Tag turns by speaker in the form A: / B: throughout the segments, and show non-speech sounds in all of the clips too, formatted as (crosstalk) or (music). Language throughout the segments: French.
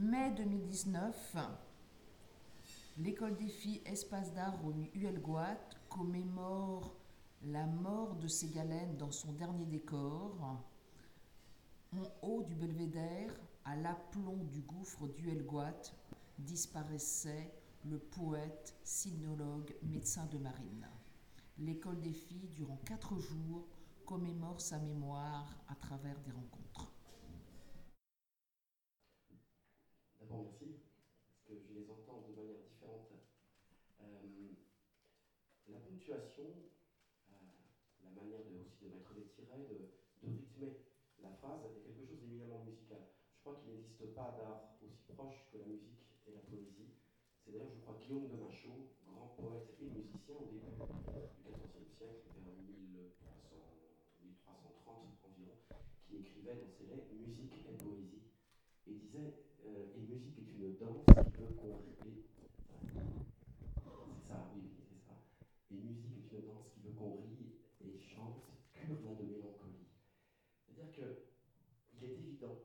A: Mai 2019, l'école des filles Espace d'art au Huelgoat commémore la mort de Ségalène dans son dernier décor. En haut du belvédère, à l'aplomb du gouffre d'Huelgoat, disparaissait le poète, sinologue, médecin de marine. L'école des filles, durant quatre jours, commémore sa mémoire à travers des rencontres.
B: Merci, parce que je les entends de manière différente. Euh, la ponctuation, euh, la manière de, aussi de mettre des tirets, de, de rythmer la phrase est quelque chose d'éminemment musical. Je crois qu'il n'existe pas d'art aussi proche que la musique et la poésie. C'est d'ailleurs, je crois, Guillaume de Machaut, grand poète et musicien au début du XIVe siècle, vers 1300, 1330 environ, qui écrivait dans ses lettres Musique et poésie, et disait euh, Et musique est une danse qui peut ça, oui, c'est ça. Et musique est veut qu'on rie et chante, cure de mélancolie. C'est-à-dire qu'il est évident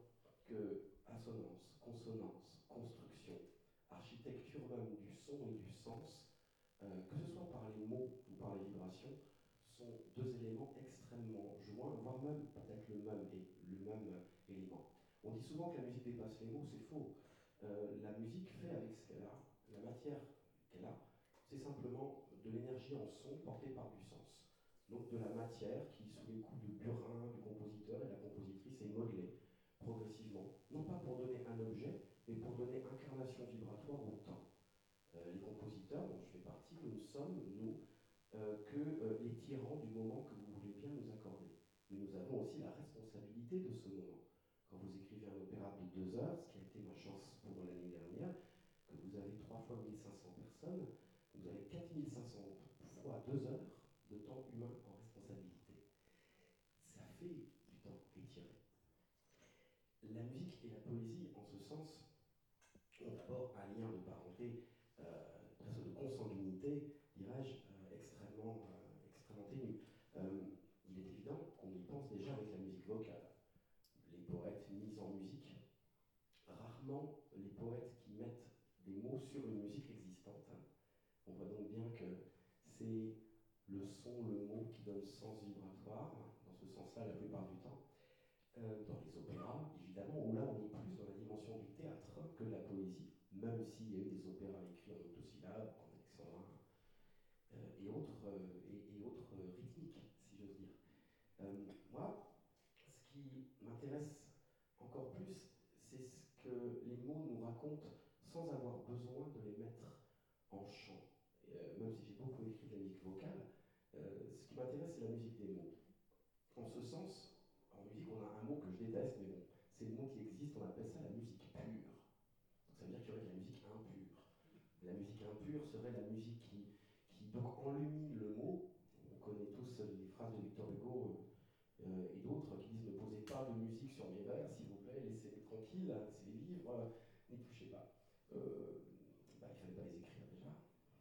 B: que assonance, consonance, construction, architecture même du son et du sens, euh, que ce soit par les mots ou par les vibrations, sont deux éléments extrêmement joints, voire même peut-être le même, le même élément. On dit souvent que la musique dépasse les mots, c'est faux. Euh, la musique fait avec ce qu'elle a, la matière qu'elle a, c'est simplement de l'énergie en son portée par du sens. Donc de la matière qui, sous les coups de burin du compositeur et la compositrice, est modelée progressivement, non pas pour donner un objet, mais pour donner incarnation vibratoire au temps. Euh, les compositeurs, dont je fais partie, nous sommes, nous, euh, que les tyrans du moment que vous voulez bien nous accorder. Mais nous avons aussi la responsabilité de ce moment. Quand vous écrivez un opéra de deux heures, ce qui a été ma chance pour l'année dernière, que vous avez trois fois 1500 personnes, vous avez 4500 fois deux heures de temps humain en responsabilité. Ça fait du temps étiré. La musique et la poésie, en ce sens, ont d'abord un lien de parenté, euh, de consanguinité, dirais-je, euh, extrêmement, euh, extrêmement ténu. Euh, il est évident qu'on y pense déjà avec la musique vocale. Les poètes mis en musique, rarement les poètes qui mettent des mots sur une musique existante. On voit donc bien que c'est le son, le mot qui donne sens vibratoire, dans ce sens-là la plupart du temps. Euh, dans les opéras, évidemment, où là on est plus dans la dimension du théâtre que de la poésie, même s'il y a eu des opéras écrits en autosyllabes, en alexandrin, euh, et, autres, euh, et, et, autres rythmiques, si j'ose dire. Euh, moi, ce qui m'intéresse encore plus, c'est ce que les mots nous racontent sans avoir besoin de les mettre en chant. Euh, même si j'ai beaucoup écrit de la musique vocale, euh, ce qui m'intéresse, c'est la musique des mots. En ce sens, en musique, on a un mot que je déteste, mais bon, c'est le mot qui existe, on appelle ça la musique pure. Donc ça veut dire qu'il y aurait de la musique impure. La musique impure serait la musique qui, qui donc enlumine le mot. On connaît tous les phrases de Victor Hugo euh, et d'autres qui disent ne posez pas de musique sur mes vers, s'il vous plaît, laissez-les tranquilles, c'est les livres, n'y touchez pas. Euh, bah, il fallait pas les écrire déjà,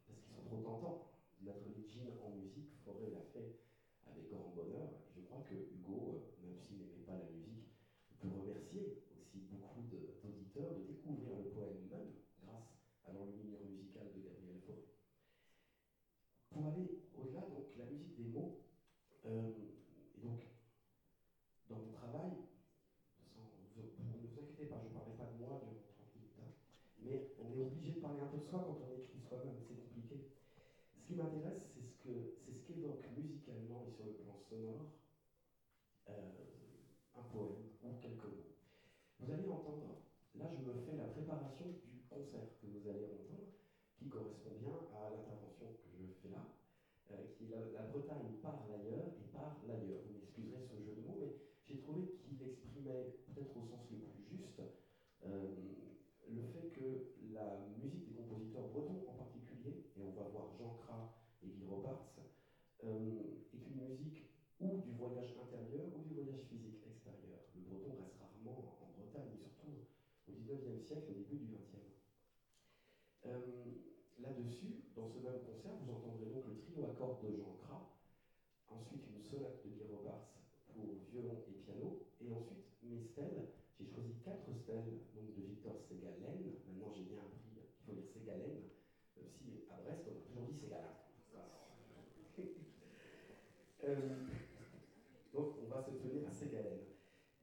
B: parce qu'ils sont trop tentants. Mettre les jeans en musique, Forêt l'a fait avec grand bonheur. Et je crois Hugo, euh, même s'il n'aimait pas la musique, peut remercier 19e siècle, au début du 20e. Euh, là-dessus, dans ce même concert, vous entendrez donc le trio à cordes de Jean Cras, ensuite une sonate de Guy Roberts pour violon et piano, et ensuite mes stèles. J'ai choisi quatre stèles donc de Victor Ségalen. Maintenant, j'ai bien appris qu'il faut lire Ségalen, même euh, si à Brest, on a toujours dit Ségalin. (laughs) euh, donc, on va se tenir à Ségalen.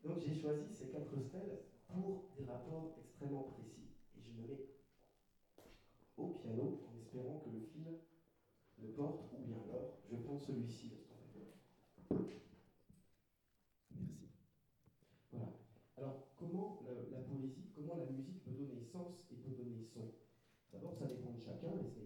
B: Donc, j'ai choisi ces quatre stèles pour des rapports précis. Et je me mets au piano en espérant que le fil le porte ou bien alors je prends celui-ci. Merci. Voilà. Alors, comment la, poésie, comment la musique peut donner sens et peut donner son? D'abord, ça dépend de chacun, mais ça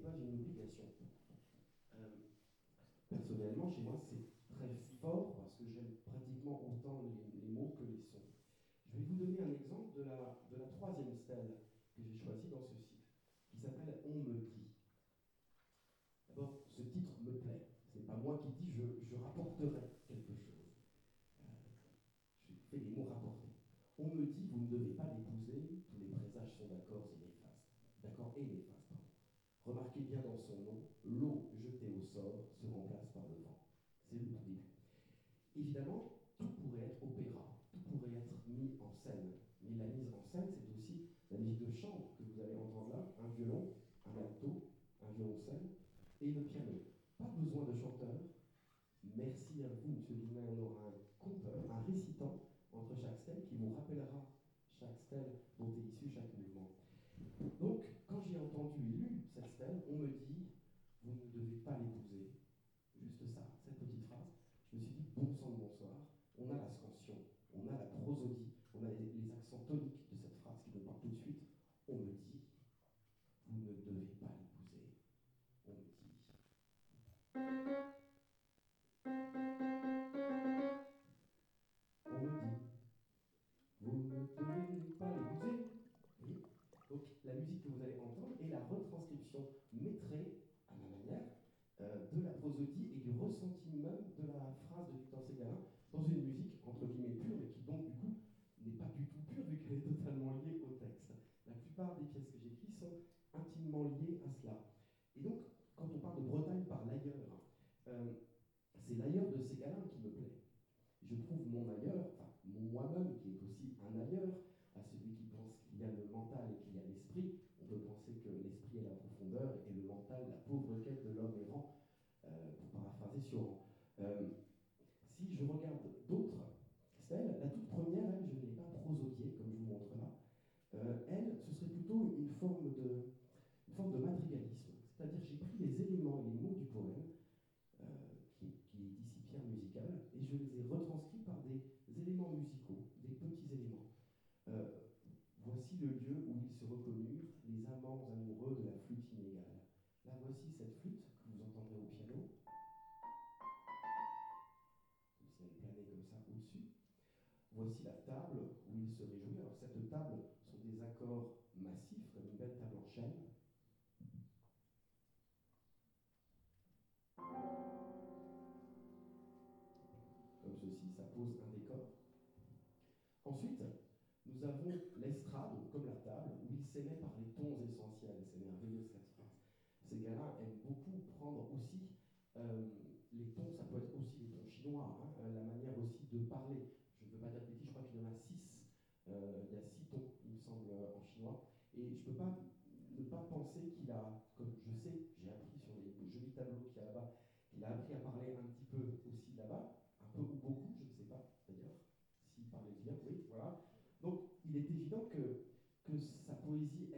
B: যাব discussion mettrait voici le lieu où ils se reconnurent, les amants amoureux de la flûte inégale. Là voici cette flûte que vous entendrez au piano, Vous si elle planait comme ça au-dessus. Voici la table où ils se réjouissent. Alors cette table sont des accords massifs, comme une belle table en chêne. Euh, les tons, ça peut être aussi les tons chinois, hein. euh, la manière aussi de parler. Je ne veux pas dire de bêtises, je crois qu'il y en a six. Euh, il y a six tons, il me semble, en chinois. Et je ne peux pas ne pas penser qu'il a, comme je sais, j'ai appris sur les jolis tableaux qu'il y a là-bas, qu'il a appris à parler un petit peu aussi là-bas, un peu ou beaucoup, je ne sais pas d'ailleurs, s'il parlait bien, oui, voilà. Donc il est évident que, que sa poésie,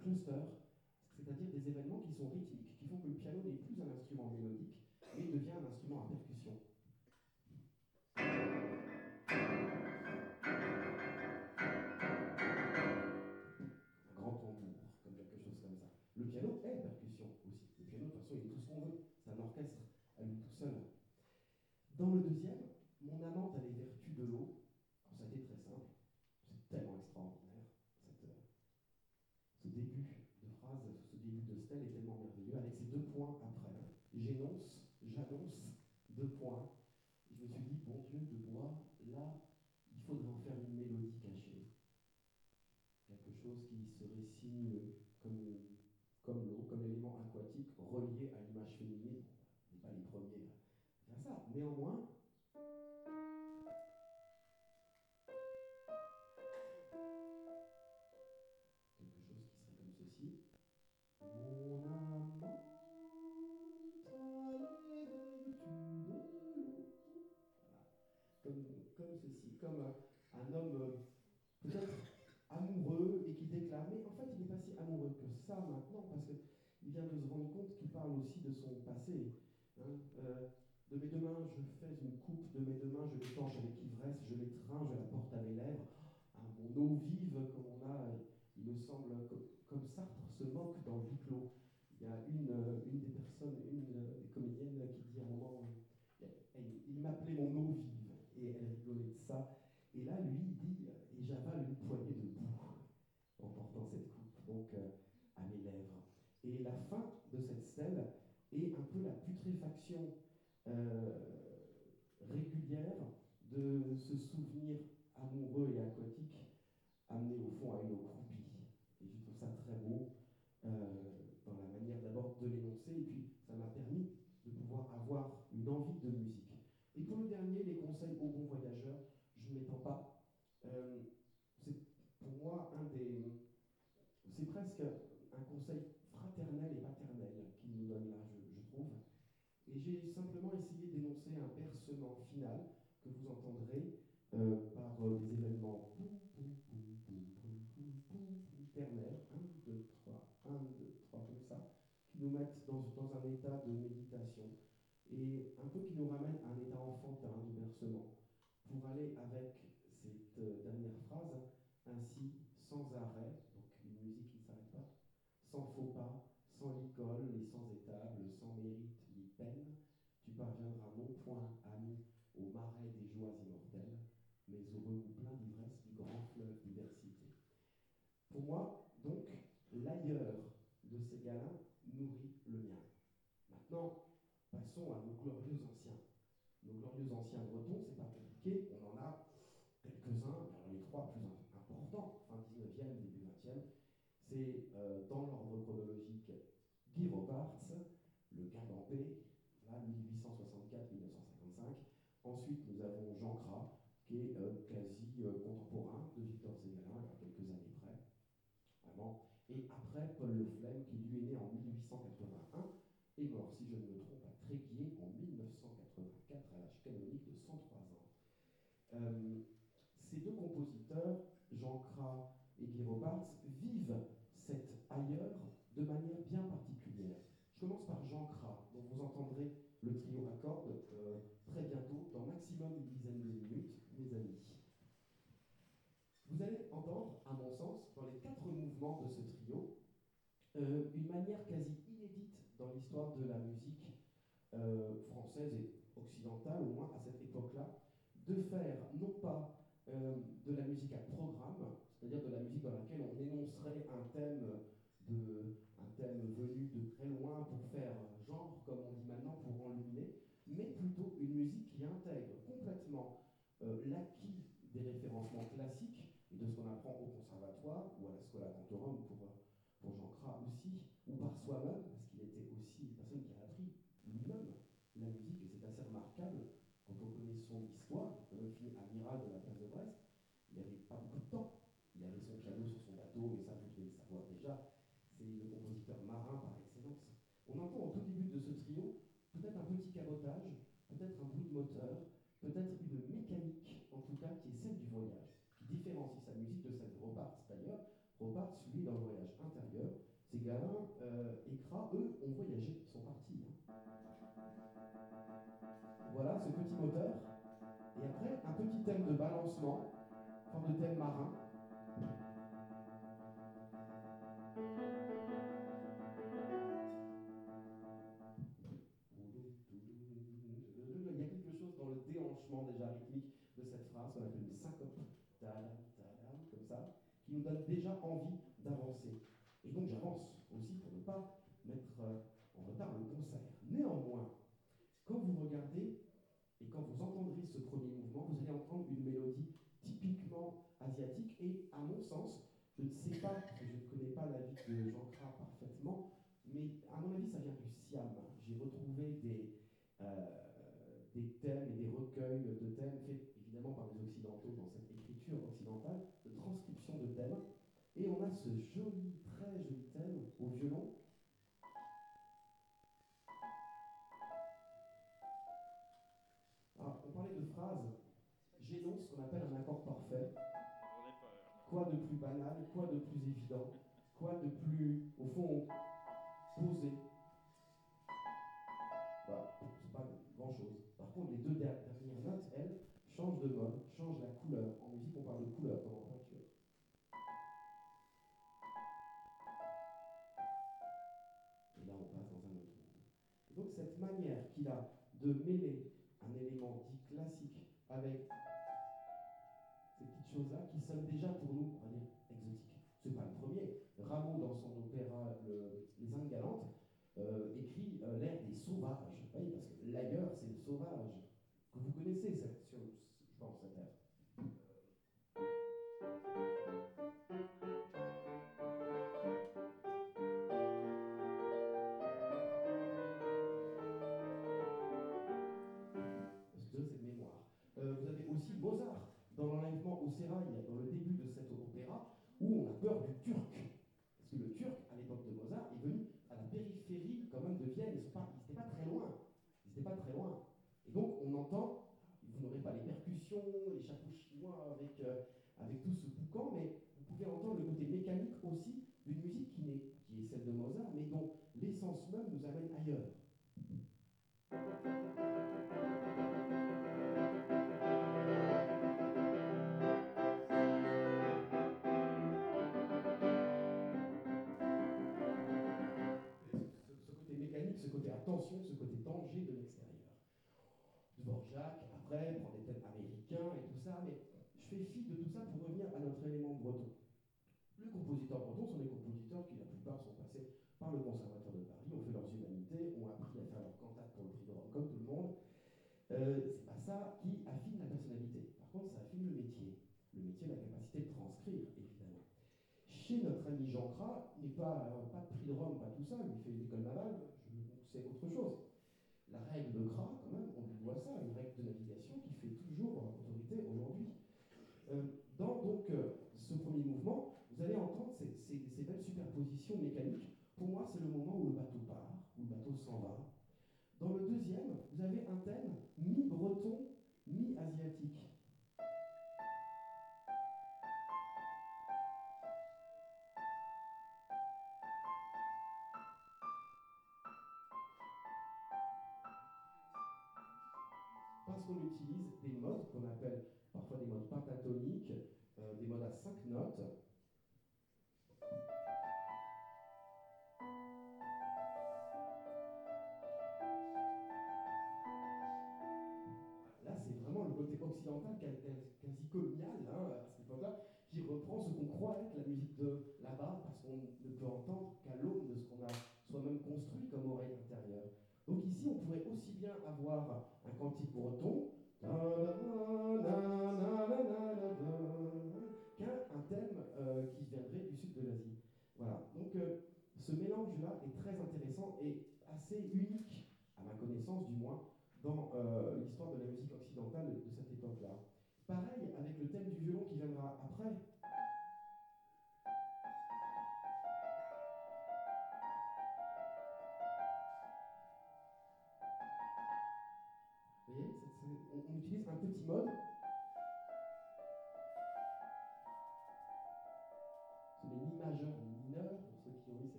B: clusters, c'est-à-dire des événements qui sont rythmiques, qui font que le piano n'est plus un instrument mélodique, mais devient un instrument à percussion. Un grand tambour, comme quelque chose comme ça. Le piano est percussion aussi. Le piano, de toute façon, il est tout ce qu'on veut. C'est un orchestre à lui tout seul. Dans le deuxième, deux points. Je me suis dit, bon Dieu, de bois, là, il faudrait en faire une mélodie cachée. Quelque chose qui serait sinueux, comme, comme l'eau, comme aquatique relié à l'image féminine. On n'est pas les premiers à ça. Néanmoins, comme un homme euh, peut-être amoureux et qui déclare, mais en fait il n'est pas si amoureux que ça maintenant, parce qu'il vient de se rendre compte qu'il parle aussi de son passé. Hein. Euh, de mes deux mains, je fais une coupe, de mes deux mains, je l'étanche avec ivresse, je l'étreins, je la porte à mes lèvres. Ah, mon eau vive, comme on a, il me semble, comme, Sartre se moque dans Huis clos. Il y a une, euh, une des personnes, une des comédiennes qui dit à un moment, il m'appelait mon eau vive et elle rigolait de ça. Et là, lui, il dit, et j'avale une poignée de boue en portant cette coupe, donc euh, à mes lèvres. Et la fin de cette est un peu la putréfaction euh, régulière de ce souvenir amoureux et aquatique amené au fond à une eau. Et je trouve ça très beau euh, dans la manière d'abord de l'énoncer, et puis ça m'a permis de pouvoir avoir une envie de musique. Et pour le dernier, les conseils aux bons voyageurs, je ne m'étends pas. Euh, c'est pour moi un des. C'est presque un conseil fraternel et paternel qu'il nous donne là, je, trouve. Et j'ai simplement essayé d'énoncer final que vous entendrez euh, par euh, des événements ternaires, 1, 2, 3, 1, 2, 3, comme ça, qui nous mettent dans, un état de méditation et un peu qui nous ramène à un état enfantin du bercement, pour aller avec cette euh, dernière phrase, ainsi, sans arrêt, donc une musique qui ne s'arrête pas, sans faux pas, sans licol et sans étable, sans mérite ni peine, tu parviendras non point, ami, au marais des joies immortelles, mais au remous plein d'ivresse du grand fleuve diversité. Pour moi, donc, l'ailleurs de ces galins nourrit le mien. Maintenant, Passons à nos glorieux anciens. Nos glorieux anciens bretons, c'est pas compliqué, on en a quelques-uns, les trois plus importants, fin 19e, début 20e, c'est euh, dans l'ordre chronologique Guy Robarts, le Gagampé, là 1864-1955. Ensuite, nous avons Jean Cras, qui est euh, quasi euh, contemporain de Victor Ségalin, à quelques années près. Vraiment. Et après, Paul Le Flem, qui lui est né en 1881 est mort, si je ne me trompe, à Tréguier en 1984 à l'âge canonique de 103 ans. Euh, ces deux compositeurs, Jean Cras et Guy Robarts, vivent cet ailleurs de manière bien particulière. Je commence par Jean Cras, dont vous entendrez le trio à cordes euh, très bientôt, dans maximum une dizaine de minutes, mes amis. Vous allez entendre, à mon sens, dans les quatre mouvements de ce trio, euh, une manière quasi inédite dans l'histoire de la musique euh, française et occidentale, au moins à cette époque-là, de faire non pas euh, de la musique à programme, c'est-à-dire de la musique dans laquelle on énoncerait un thème, venu de très loin pour faire genre, comme on dit maintenant, pour enluminer, mais plutôt une musique qui intègre complètement l'acquis des référencements et de ce qu'on apprend au conservatoire ou à la Scola Cantorum pour pour Jean Cras aussi, ou par soi-même, parce qu'il était aussi une personne qui a appris lui-même la musique, et c'est assez remarquable quand on connaît son histoire, il a fini amiral de la place de Brest, il n'avait pas beaucoup de temps. Il avait son piano sur son bateau, mais ça vous devez le savoir déjà. C'est le compositeur marin par excellence. On entend au tout début de ce trio peut-être un petit cabotage, peut-être un bruit de moteur, peut-être une mécanique, en tout cas, qui est celle du voyage, qui différencie sa musique de celle de Robarts d'ailleurs, Repart lui, dans le voyage intérieur. Ces galins euh, écrats, eux, ont voyagé, ils sont partis. Hein. Voilà ce petit moteur. Et après, un petit thème de balancement, forme de thème marin. qui nous donne déjà envie d'avancer. Et donc j'avance aussi pour ne pas mettre euh, en retard le concert. Néanmoins, quand vous regardez et quand vous entendrez ce premier mouvement, vous allez entendre une mélodie typiquement asiatique et à mon sens, je ne sais pas, je ne connais pas la vie de Jean Cra parfaitement, mais à mon avis, ça vient on a ce joli, très joli thème au violon. Alors, on parlait de phrases. J'énonce ce qu'on appelle un accord parfait. Quoi de plus banal, quoi de plus évident, quoi de plus, au fond, cette manière qu'il a de mêler un élément dit classique avec ces petites choses-là qui sonnent déjà pour nous, on va dire, exotiques. C'est pas le premier. Rameau, dans son opéra Les Indes galantes, euh, écrit euh, l'air des sauvages. Parce que l'ailleurs, c'est le sauvage. Que vous connaissez, les chapeaux chinois avec, euh, avec tout ce boucan, mais vous pouvez entendre le côté mécanique aussi d'une musique qui, est, qui est celle de Mozart, mais dont l'essence même nous amène ailleurs. Breton. Les compositeurs bretons sont des compositeurs qui, la plupart, sont passés par le Conservatoire de Paris, ont fait leurs humanités, ont appris à faire leur cantate pour le prix de Rome, comme tout le monde. Euh, c'est pas ça qui affine la personnalité. Par contre, ça affine le métier. Le métier, la capacité de transcrire, évidemment. Chez notre ami Jean Cras, il n'est pas, euh, pas de prix de Rome, pas tout ça, il fait l'école navale, c'est autre chose. La règle de Gras, quand même, on lui doit ça, une règle de navigation qui fait toujours autorité aujourd'hui. Euh, dans donc euh, ce premier mouvement, vous allez entendre ces, ces, belles superpositions mécaniques. Pour moi, le moment où le bateau part, où le bateau s'en va. Dans le deuxième, vous avez un thème mi-breton, mi-asiatique. qu'on utilise des modes qu'on appelle parfois des modes pentatoniques, euh, des modes à cinq notes. Quasi colonial, hein, à cette époque-là, qui reprend ce qu'on croit être la musique de là-bas, parce qu'on ne peut entendre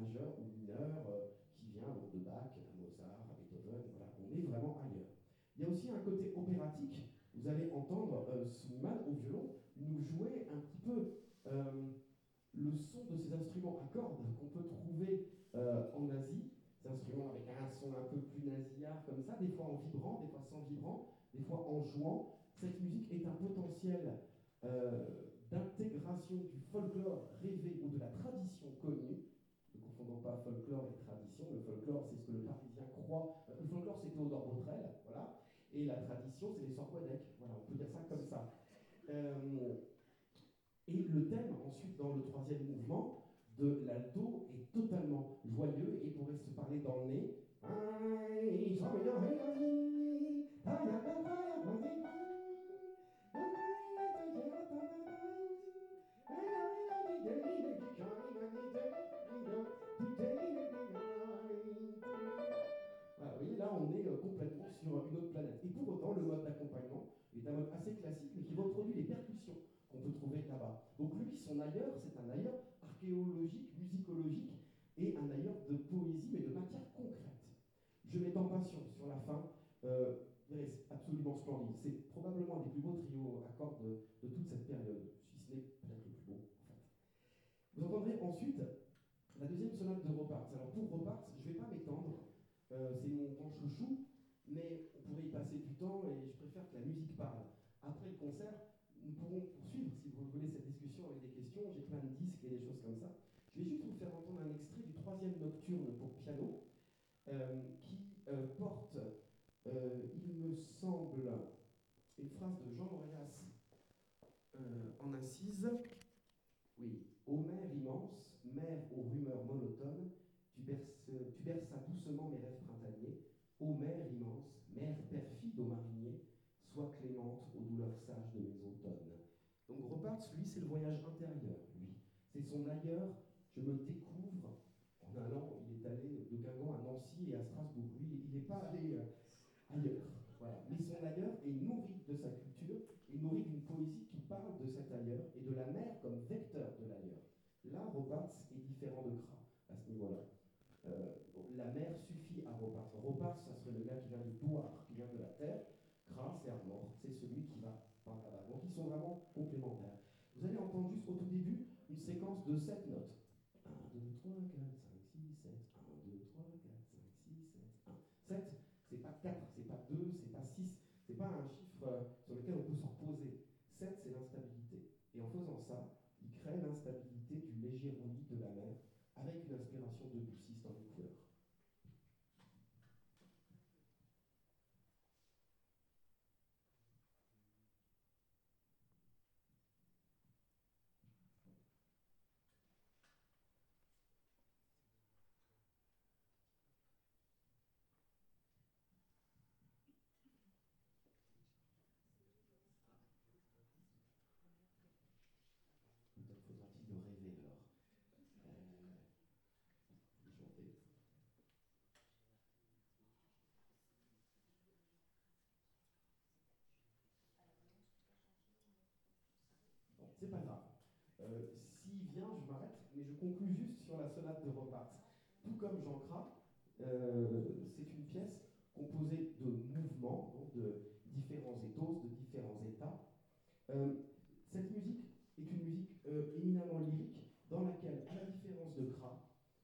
B: occidentale, majeure ou mineure, euh, qui vient de Bach, à Mozart, à Beethoven. Voilà, on est vraiment ailleurs. Il y a aussi un côté opératique. Vous allez entendre euh, au violon nous jouer un petit peu euh, le son de ces instruments à cordes qu'on peut trouver euh, en Asie instruments avec un son un peu plus nasillard comme ça, des fois en vibrant, des fois sans vibrant, des fois en jouant. Cette musique est un potentiel d'intégration du folklore rêvé ou de la tradition connue. Pas folklore et tradition. Le folklore, c'est ce que le Parisien croit. Le folklore, c'est Théodore Botrel, voilà. Et la tradition, c'est les Sorquadec. Voilà, on peut dire ça comme ça. Euh, Et le thème, ensuite, dans le troisième mouvement, de l'alto est totalement joyeux et pourrait se parler dans le nez. Nocturne pour piano, euh, qui euh, porte, il me semble, une phrase de Jean Morias en incise. Oui, ô mer immense, mer aux rumeurs monotones, tu, berces, doucement mes rêves printaniers. Ô mer immense, mer perfide aux mariniers, sois clémente aux douleurs sages de mes automnes. Donc Roberts, lui, c'est le voyage intérieur, lui. C'est son ailleurs, je me découvre en allant, il est allé de Guingamp à Nancy et à Strasbourg. Lui, il n'est pas allé euh, ailleurs. Voilà. Mais son ailleurs est nourri de sa culture et nourri d'une poésie qui parle de cet ailleurs et de la mer comme vecteur de l'ailleurs. Là, Roberts est différent de Kra à ce niveau-là. Euh, la mer suffit à Ropars. Ropars, ça serait le gars qui vient du Douar, qui vient de la terre. Kra, c'est Armor, c'est celui qui va par là-bas. Donc ils sont vraiment complémentaires. Vous allez entendre juste au tout début une séquence de 7 notes. 1, 2, 3, 4, 5, 6, 7. 1, 2, 3, 4, 5, 6, 7. 1. 7, c'est pas 4, c'est pas 2, c'est pas 6. C'est pas un chiffre euh, sur lequel on peut se reposer. 7, c'est l'instabilité. Et en faisant ça, il crée l'instabilité du léger roulis de la mer avec une inspiration de Bussy dans les couleurs. Peut-être faudra-t-il le rêver alors. C'est pas grave. Euh, s'il vient, je m'arrête, mais je conclus juste sur la sonate de Roparts. Tout comme Jean Cras, euh, c'est une pièce composée de mouvements, de différents ethos, de différents états. Euh, cette musique est une musique éminemment lyrique dans laquelle, à la différence de Cras,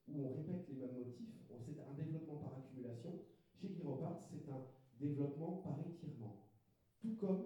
B: où on répète les mêmes motifs, c'est un développement par accumulation, chez Guy Roparts, c'est un développement par étirement. Tout comme,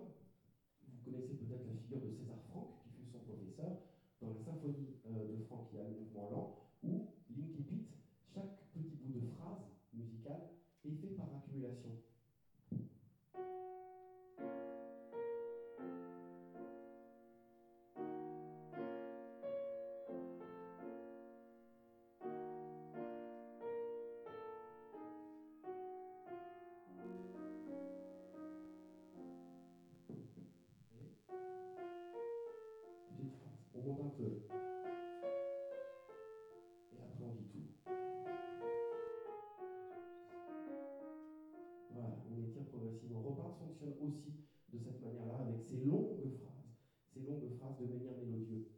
B: fonctionne aussi de cette manière-là, avec ces longues phrases, ces longues phrases de menhir mélodieux.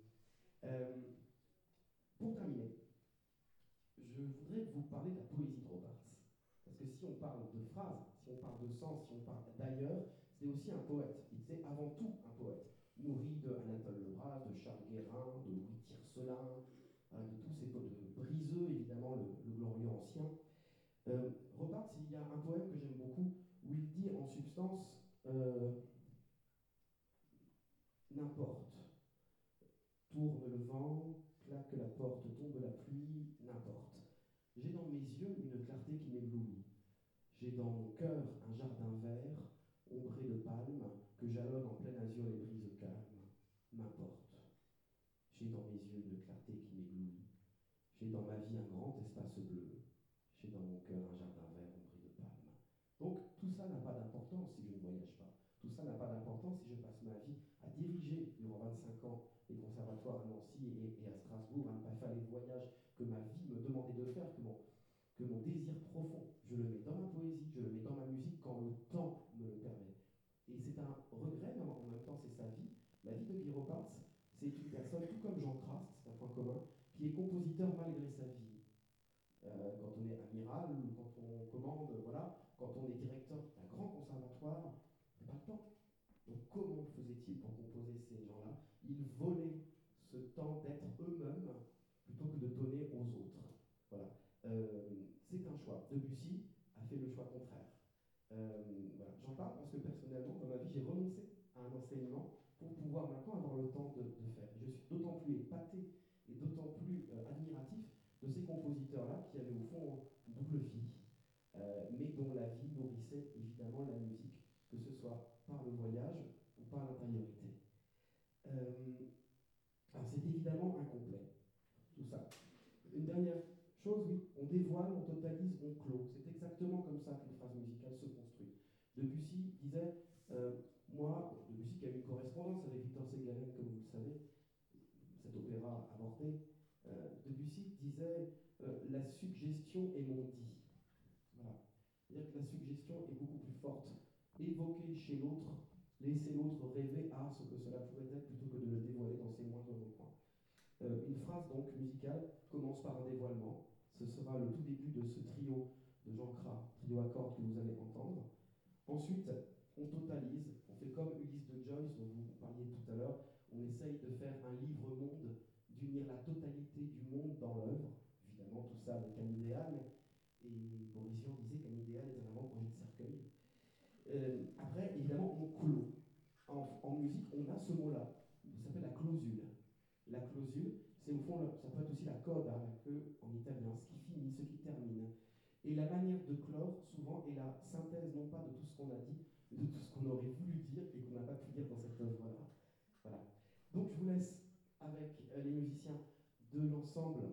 B: Euh, pour terminer, je voudrais vous parler de la poésie de Roberts. Parce que si on parle de phrases, si on parle de sens, si on parle d'ailleurs, c'est aussi un poète. Il était avant tout un poète, nourri de Charles Guérin, de Louis Tiercelin, hein, de tous ces de Briseux, évidemment, le, glorieux ancien. Euh, il y a un poème que j'aime beaucoup, où il dit en substance euh, n'importe. Tourne le vent, claque la porte, tombe la pluie, n'importe. J'ai dans mes yeux une clarté qui m'éblouit. J'ai dans mon cœur un jardin vert, ombré de palmes, que jalonnent en plein azur les j'ai dans mes yeux une clarté qui m'éblouit. J'ai dans ma vie un grand espace bleu. J'ai dans mon cœur un jardin vert ombré de palmes. Donc tout ça n'a pas d'importance si je ne voyage pas. Tout ça n'a pas d'importance si je passe ma vie à diriger durant 25 ans les conservatoires à Nancy et, à Strasbourg, à ne pas faire les voyages que ma vie me demandait de faire, que mon, que mon désir comme Jean Crast, c'est un point commun, qui est compositeur malgré sa vie. Euh, quand on est amiral ou quand on commande, voilà, quand on est directeur d'un grand conservatoire, il n'y a pas le temps. Donc comment faisait-il pour composer ces gens-là? Ils volaient ce temps d'être eux-mêmes plutôt que de donner aux autres. Voilà. Euh, c'est un choix. Debussy a fait le choix contraire. Euh. J'en parle parce que personnellement, dans ma vie, j'ai renoncé à un enseignement pour pouvoir maintenant avoir le temps de, d'autant plus épaté et d'autant plus euh, admiratif de ces compositeurs-là qui avaient au fond une double vie, euh, mais dont la vie nourrissait évidemment la musique, que ce soit par le voyage ou par l'intériorité. Euh, alors c'est évidemment incomplet, tout ça. Une dernière chose, oui, on dévoile, on totalise, on clôt. C'est exactement comme ça qu'une phrase musicale se construit. Debussy disait moi, Debussy qui a eu une correspondance avec Victor Segalen, comme vous le savez, cet opéra avorté, euh, Debussy disait euh, La suggestion est mon dit. Voilà. C'est-à-dire est beaucoup plus forte. Évoquer chez l'autre, laisser l'autre rêver à ce que cela pourrait être plutôt que de le dévoiler dans ses moindres recoins. Euh, une phrase donc musicale commence par un dévoilement. Ce sera le tout début de ce trio de Jean Cras, trio à cordes que vous allez entendre. Ensuite, on totalise, on fait comme Ulysse de Joyce dont vous parliez tout à l'heure, on essaye de faire un livre-monde, d'unir la totalité du monde dans l'œuvre, évidemment tout ça avec un idéal, et Boris Vian disait qu'un idéal est un avant-projet de cercueil. Euh, après, évidemment, on clôt. En, musique, on a ce mot-là, ça s'appelle la clausule. La clausule, c'est au fond, ça peut être aussi la à la queue en italien, ce qui finit, ce qui termine. Et la manière de clore, souvent, est la synthèse non pas de tout ce qu'on a dit, de tout ce qu'on aurait voulu dire et qu'on n'a pas pu dire dans cette œuvre-là. Voilà. Donc je vous laisse avec euh, les musiciens de l'ensemble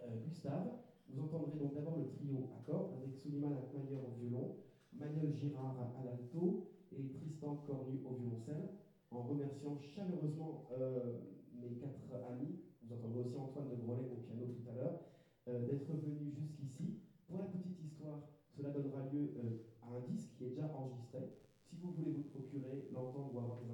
B: euh, Gustave. Vous entendrez donc d'abord le trio à cordes avec Suleiman Akmayer au violon, Manuel Girard à l'alto et Tristan Cornu au violoncelle, en remerciant chaleureusement euh, mes quatre amis, vous entendrez aussi Antoine de Grolet au piano tout à l'heure, d'être venus jusqu'ici. Pour la petite histoire, cela donnera lieu à un disque qui est déjà enregistré. Si vous voulez vous procurer, l'entendre ou avoir des